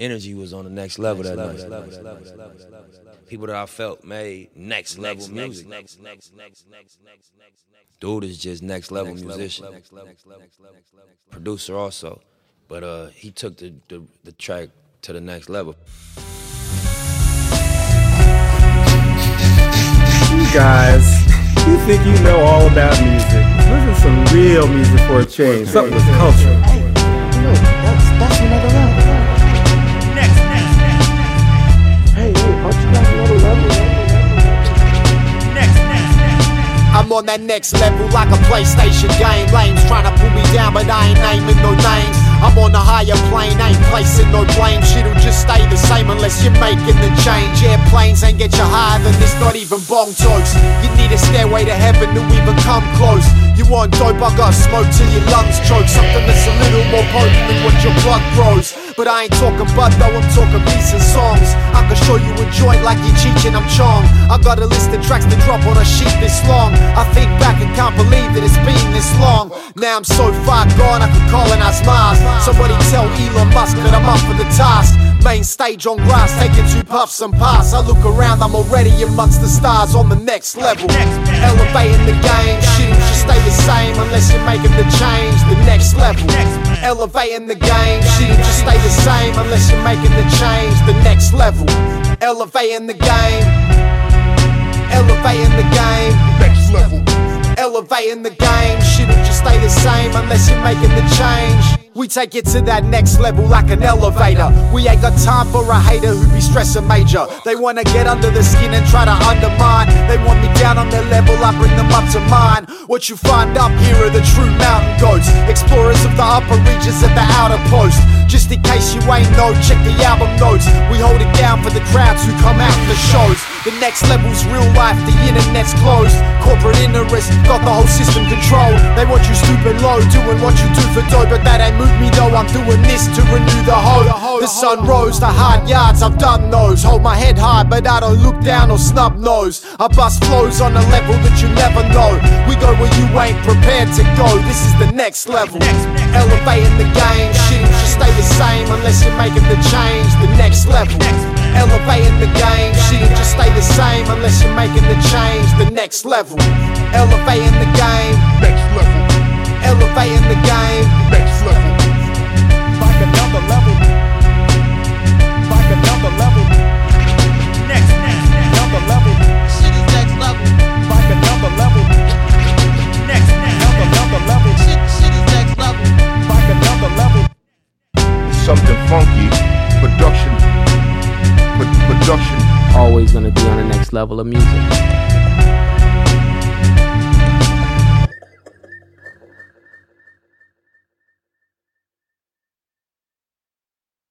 energy was on the next level that night. People that I felt made next level music. Dude is just next level musician. Producer also. But uh, he took the, the, the track to the next level. You guys, you think you know all about music. Listen to some real music for a change. Something with culture. I'm on that next level like a PlayStation game. Lames trying to pull me down, but I ain't naming no names. I'm on a higher plane, ain't placing no blame. Shit'll just stay the same unless you're making the change. Airplanes ain't get you higher than this, not even bong toast. You need a stairway to heaven to even come close. You want dope, I got smoke till your lungs choke. Something that's a little more potent than what your blood grows. But I ain't talking bud though, I'm talking beats and songs. I can show you a joint like you're cheating, I'm Chong. I got a list of tracks to drop on a sheet this long. I think back and can't believe that it's been this long. Now I'm so far gone, I could colonize Mars. Somebody tell Elon Musk that I'm up for the task. Main stage on grass, taking two puffs and pass. I look around, I'm already amongst the stars on the next level. Elevating the game, shit just stay the same unless you're making the change. The next level. Elevating the game, shit just stay the same unless you're making the change. The next level. Elevating the game. Elevating the game. Level. Elevating the game, shit'll just stay the same unless you're making the change. We take it to that next level like an elevator. We ain't got time for a hater who be stressing major. They wanna get under the skin and try to undermine. They want me down on their level, I bring them up to mine. What you find up here are the true mountain goats, explorers of the upper reaches and the outer post. Just in case you ain't know, check the album notes. We hold it down for the crowds who come out the shows. The next level's real life, the internet's closed. Corporate interest got the whole system controlled. They want you stupid low, doing what you do for dough, but that ain't moved me though. I'm doing this to renew the hope. The sun rose, the hard yards, I've done those. Hold my head high, but I don't look down or snub nose. I bust flows on a level that you never know. We go where you ain't prepared to go. This is the next level. Elevating the game, shit just stay the same unless you're making the change. The next level. Elevating the game, stay the same unless you're making the change. The next level. Elevating the game, Next level. elevating the game. Next level. Find another level. Find another level. Next, another level. Shit is next level. Find another level. Next, another another level. Shit, shit is next level. Find another level. Something funky. Production. Pro- production. Always gonna be on the next level of music.